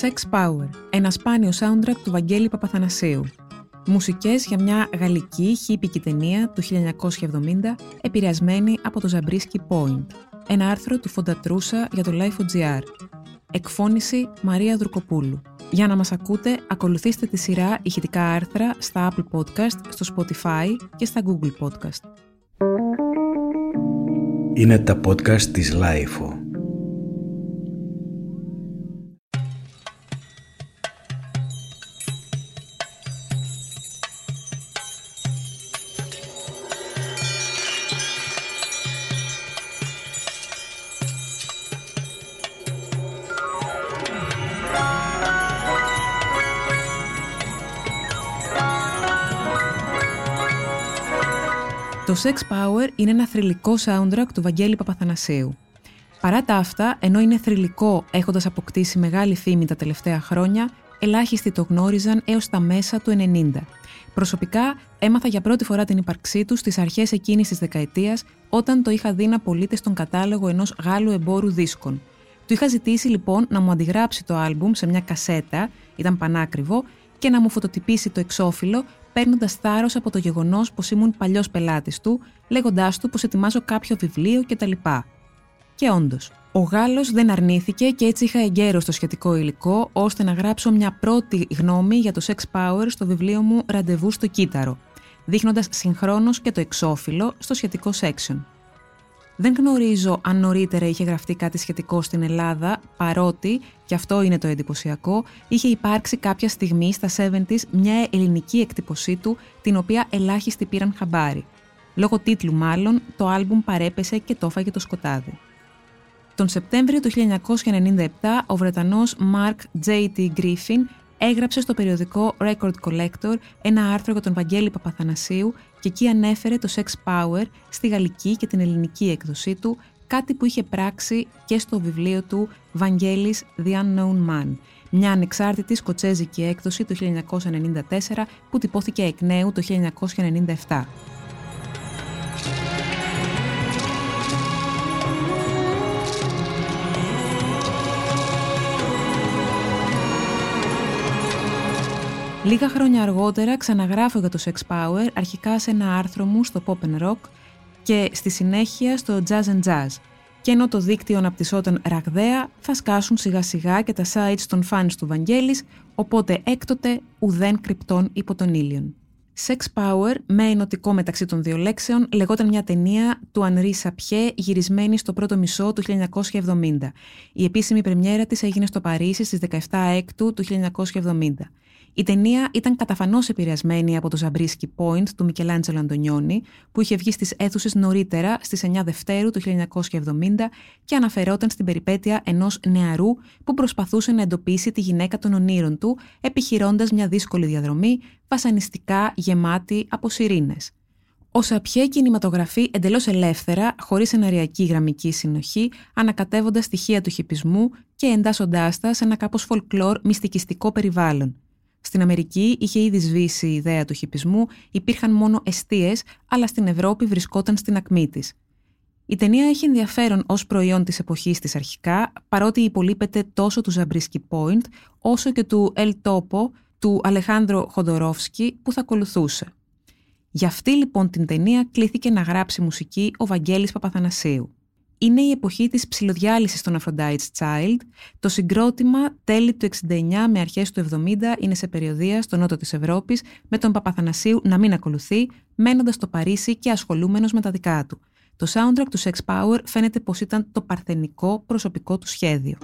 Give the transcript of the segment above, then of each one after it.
Sex Power, ένα σπάνιο soundtrack του Βαγγέλη Παπαθανασίου. Μουσικές για μια γαλλική χίπικη ταινία του 1970, επηρεασμένη από το Ζαμπρίσκι Point. Ένα άρθρο του Φοντατρούσα για το Life.gr. Εκφώνηση Μαρία Δρουκοπούλου. Για να μας ακούτε, ακολουθήστε τη σειρά ηχητικά άρθρα στα Apple Podcast, στο Spotify και στα Google Podcast. Είναι τα podcast της Lifeo. Το Sex Power είναι ένα θρηλυκό soundtrack του Βαγγέλη Παπαθανασίου. Παρά τα αυτά, ενώ είναι θρηλυκό έχοντας αποκτήσει μεγάλη φήμη τα τελευταία χρόνια, ελάχιστοι το γνώριζαν έως τα μέσα του 90. Προσωπικά, έμαθα για πρώτη φορά την ύπαρξή του στις αρχές εκείνης της δεκαετίας, όταν το είχα δει να πωλείται στον κατάλογο ενός Γάλλου εμπόρου δίσκων. Του είχα ζητήσει λοιπόν να μου αντιγράψει το άλμπουμ σε μια κασέτα, ήταν πανάκριβο, και να μου φωτοτυπήσει το εξώφυλλο παίρνοντας θάρρος από το γεγονός πως ήμουν παλιός πελάτης του, λέγοντάς του πως ετοιμάζω κάποιο βιβλίο κτλ. Και όντως, ο Γάλλος δεν αρνήθηκε και έτσι είχα εγκαίρως στο σχετικό υλικό, ώστε να γράψω μια πρώτη γνώμη για το sex power στο βιβλίο μου Ραντεβού στο Κύτταρο, δείχνοντας συγχρόνως και το εξώφυλλο στο σχετικό section. Δεν γνωρίζω αν νωρίτερα είχε γραφτεί κάτι σχετικό στην Ελλάδα, παρότι, και αυτό είναι το εντυπωσιακό, είχε υπάρξει κάποια στιγμή στα 70s μια ελληνική εκτυπωσή του, την οποία ελάχιστοι πήραν χαμπάρι. Λόγω τίτλου μάλλον, το άλμπουμ παρέπεσε και το έφαγε το σκοτάδι. Τον Σεπτέμβριο του 1997, ο Βρετανός Mark J.T. Griffin έγραψε στο περιοδικό Record Collector ένα άρθρο για τον Βαγγέλη Παπαθανασίου και εκεί ανέφερε το Sex Power στη γαλλική και την ελληνική έκδοσή του, κάτι που είχε πράξει και στο βιβλίο του Βαγγέλης The Unknown Man, μια ανεξάρτητη σκοτσέζικη έκδοση του 1994 που τυπώθηκε εκ νέου το 1997. Λίγα χρόνια αργότερα ξαναγράφω για το Sex Power, αρχικά σε ένα άρθρο μου στο Pop and Rock και στη συνέχεια στο Jazz and Jazz. Και ενώ το δίκτυο αναπτυσσόταν ραγδαία, θα σκάσουν σιγά σιγά και τα sites των fans του Βαγγέλης, οπότε έκτοτε ουδέν κρυπτών υπό τον ήλιον. Sex Power, με ενωτικό μεταξύ των δύο λέξεων, λεγόταν μια ταινία του Ανρί Σαπιέ γυρισμένη στο πρώτο μισό του 1970. Η επίσημη πρεμιέρα της έγινε στο Παρίσι στις 17 Έκτου του 1970. Η ταινία ήταν καταφανώς επηρεασμένη από το Ζαμπρίσκι Point του Μικελάντζελο Αντωνιόνι, που είχε βγει στις αίθουσες νωρίτερα στις 9 Δευτέρου του 1970 και αναφερόταν στην περιπέτεια ενός νεαρού που προσπαθούσε να εντοπίσει τη γυναίκα των ονείρων του, επιχειρώντας μια δύσκολη διαδρομή, βασανιστικά γεμάτη από σιρήνες. Ο Σαπιέ κινηματογραφεί εντελώς ελεύθερα, χωρίς εναριακή γραμμική συνοχή, ανακατεύοντας στοιχεία του χυπισμού και εντάσσοντάς τα σε ένα κάπως φολκλόρ μυστικιστικό περιβάλλον. Στην Αμερική είχε ήδη σβήσει η ιδέα του χυπισμού, υπήρχαν μόνο αιστείες, αλλά στην Ευρώπη βρισκόταν στην ακμή της. Η ταινία έχει ενδιαφέρον ως προϊόν της εποχής της αρχικά, παρότι υπολείπεται τόσο του Ζαμπρίσκι Point, όσο και του Ελ Τόπο του Αλεχάνδρο Χοντορόφσκι που θα ακολουθούσε. Για αυτή λοιπόν την ταινία κλήθηκε να γράψει μουσική ο Βαγγέλης Παπαθανασίου είναι η εποχή της ψηλοδιάλυσης των Aphrodite's Child. Το συγκρότημα τέλη του 69 με αρχές του 70 είναι σε περιοδία στο νότο της Ευρώπης με τον Παπαθανασίου να μην ακολουθεί, μένοντας στο Παρίσι και ασχολούμενος με τα δικά του. Το soundtrack του Sex Power φαίνεται πως ήταν το παρθενικό προσωπικό του σχέδιο.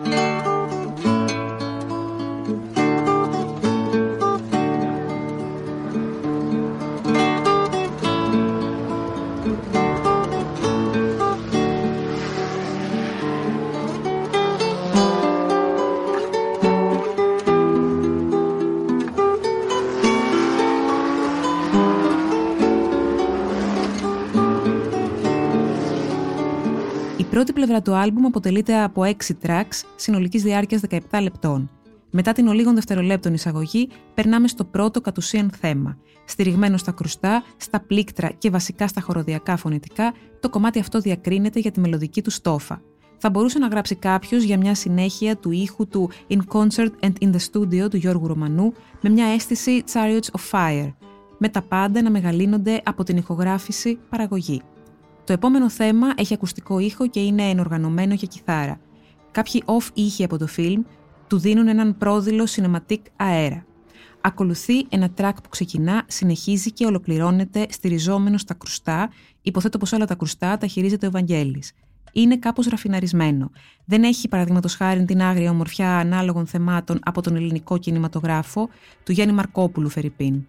Πρώτη πλευρά του άλμπουμ αποτελείται από 6 tracks συνολικής διάρκειας 17 λεπτών. Μετά την ολίγων δευτερολέπτων εισαγωγή, περνάμε στο πρώτο κατ' ουσίαν θέμα. Στηριγμένο στα κρουστά, στα πλήκτρα και βασικά στα χοροδιακά φωνητικά, το κομμάτι αυτό διακρίνεται για τη μελλοντική του στόφα. θα μπορούσε να γράψει κάποιος για μια συνέχεια του ήχου του In Concert and in the Studio του Γιώργου Ρωμανού με μια αίσθηση Chariots of Fire, με τα πάντα να μεγαλύνονται από την ηχογράφηση παραγωγή. Το επόμενο θέμα έχει ακουστικό ήχο και είναι ενοργανωμένο για κιθάρα. Κάποιοι off ήχοι από το φιλμ του δίνουν έναν πρόδειλο cinematic αέρα. Ακολουθεί ένα track που ξεκινά, συνεχίζει και ολοκληρώνεται στηριζόμενο στα κρουστά. Υποθέτω πως όλα τα κρουστά τα χειρίζεται ο Ευαγγέλης. Είναι κάπως ραφιναρισμένο. Δεν έχει, παραδείγματος χάρη, την άγρια ομορφιά ανάλογων θεμάτων από τον ελληνικό κινηματογράφο του Γιάννη Μαρκόπουλου, Φερρυπίν.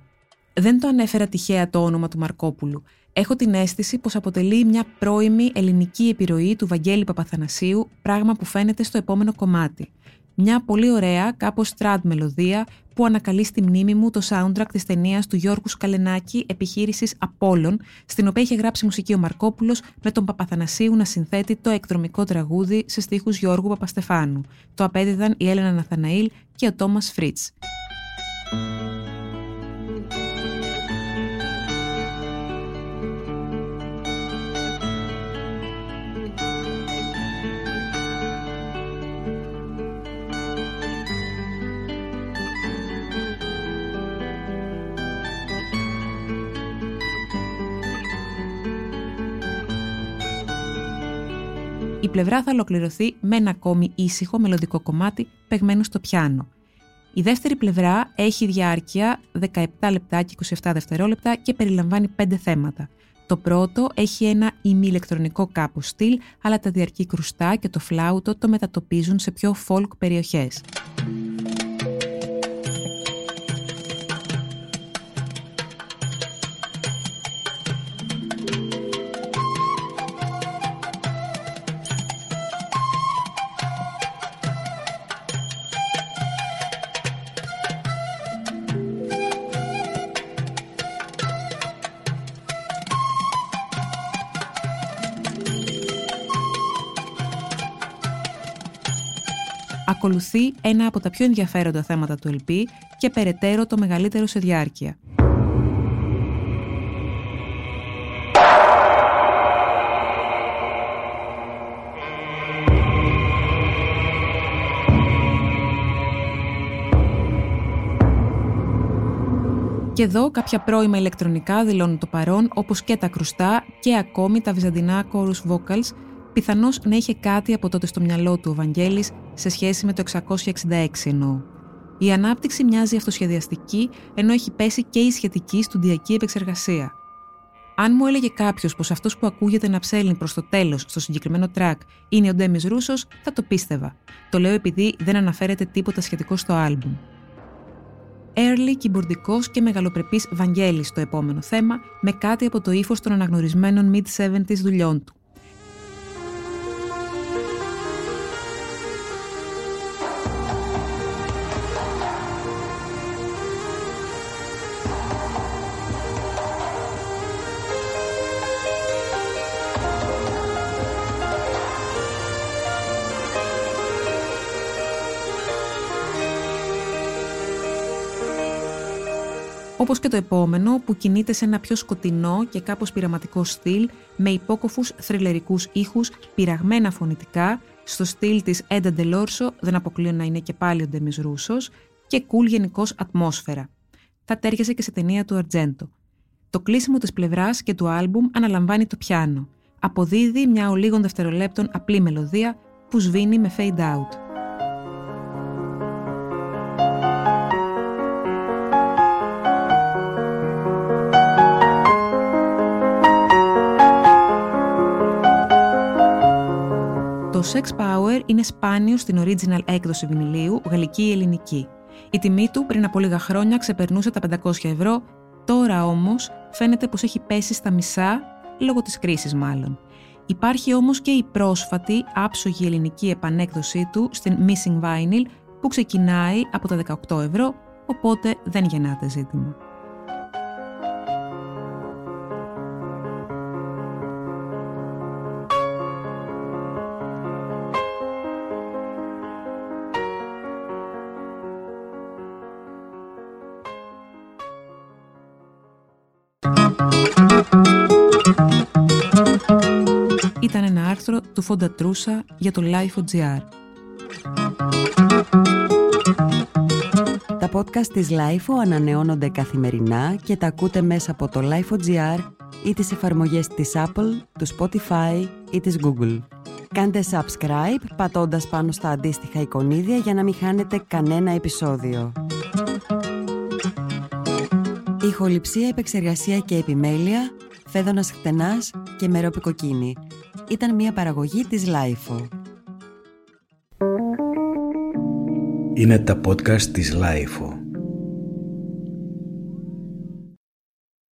Δεν το ανέφερα τυχαία το όνομα του Μαρκόπουλου. Έχω την αίσθηση πως αποτελεί μια πρώιμη ελληνική επιρροή του Βαγγέλη Παπαθανασίου, πράγμα που φαίνεται στο επόμενο κομμάτι. Μια πολύ ωραία, κάπως στράτ μελωδία που ανακαλεί στη μνήμη μου το soundtrack της ταινίας του Γιώργου Σκαλενάκη «Επιχείρησης Απόλλων», στην οποία είχε γράψει μουσική ο Μαρκόπουλος με τον Παπαθανασίου να συνθέτει το εκδρομικό τραγούδι σε στίχους Γιώργου Παπαστεφάνου. Το απέδιδαν η Έλενα Ναθαναήλ και ο Τόμας Φρίτς. Η πλευρά θα ολοκληρωθεί με ένα ακόμη ήσυχο μελλοντικό κομμάτι παιγμένο στο πιάνο. Η δεύτερη πλευρά έχει διάρκεια 17 λεπτά και 27 δευτερόλεπτα και περιλαμβάνει 5 θέματα. Το πρώτο έχει ένα ημιηλεκτρονικό κάπου στυλ, αλλά τα διαρκή κρουστά και το φλάουτο το μετατοπίζουν σε πιο folk περιοχές. Ακολουθεί ένα από τα πιο ενδιαφέροντα θέματα του LP και περαιτέρω το μεγαλύτερο σε διάρκεια. Και εδώ κάποια πρώιμα ηλεκτρονικά δηλώνουν το παρόν, όπως και τα κρουστά και ακόμη τα βυζαντινά chorus vocals Πιθανώς να είχε κάτι από τότε στο μυαλό του ο Βαγγέλης σε σχέση με το 666 εννοώ. Η ανάπτυξη μοιάζει αυτοσχεδιαστική, ενώ έχει πέσει και η σχετική στουντιακή επεξεργασία. Αν μου έλεγε κάποιος πως αυτός που ακούγεται να ψέλνει προς το τέλος στο συγκεκριμένο track είναι ο Ντέμις Ρούσος, θα το πίστευα. Το λέω επειδή δεν αναφέρεται τίποτα σχετικό στο άλμπουμ. Early, κυμπορδικός και μεγαλοπρεπής Βαγγέλης στο επόμενο θέμα, με κάτι από το ύφος των αναγνωρισμένων mid-70s δουλειών του. Όπως και το επόμενο που κινείται σε ένα πιο σκοτεινό και κάπως πειραματικό στυλ με υπόκοφους θρυλερικούς ήχους, πειραγμένα φωνητικά, στο στυλ της Έντα Ντελόρσο, δεν αποκλείω να είναι και πάλι ο Ντέμις Ρούσος, και cool γενικώς ατμόσφαιρα. Θα τέριαζε και σε ταινία του Αρτζέντο. Το κλείσιμο της πλευράς και του άλμπουμ αναλαμβάνει το πιάνο. Αποδίδει μια ολίγων δευτερολέπτων απλή μελωδία που σβήνει με fade out. Το Sex Power είναι σπάνιο στην original έκδοση βινιλίου, γαλλική ή ελληνική. Η τιμή του πριν από λίγα χρόνια ξεπερνούσε τα 500 ευρώ, τώρα όμως φαίνεται πως έχει πέσει στα μισά, λόγω της κρίσης μάλλον. Υπάρχει όμως και η πρόσφατη άψογη ελληνική επανέκδοσή του στην Missing Vinyl που ξεκινάει από τα 18 ευρώ, οπότε δεν γεννάται ζήτημα. Του Φόντα Τρούσα για το Life.gr. Τα podcast της Lifeo ανανεώνονται καθημερινά και τα ακούτε μέσα από το Life.gr ή τις εφαρμογές της Apple, του Spotify ή της Google. Κάντε subscribe πατώντας πάνω στα αντίστοιχα εικονίδια για να μην χάνετε κανένα επεισόδιο. Ηχοληψία, επεξεργασία και επιμέλεια, φέδωνας χτενάς και μερόπικοκίνη. Ήταν μια παραγωγή της Lifeo. Είναι τα podcast της Lifeo.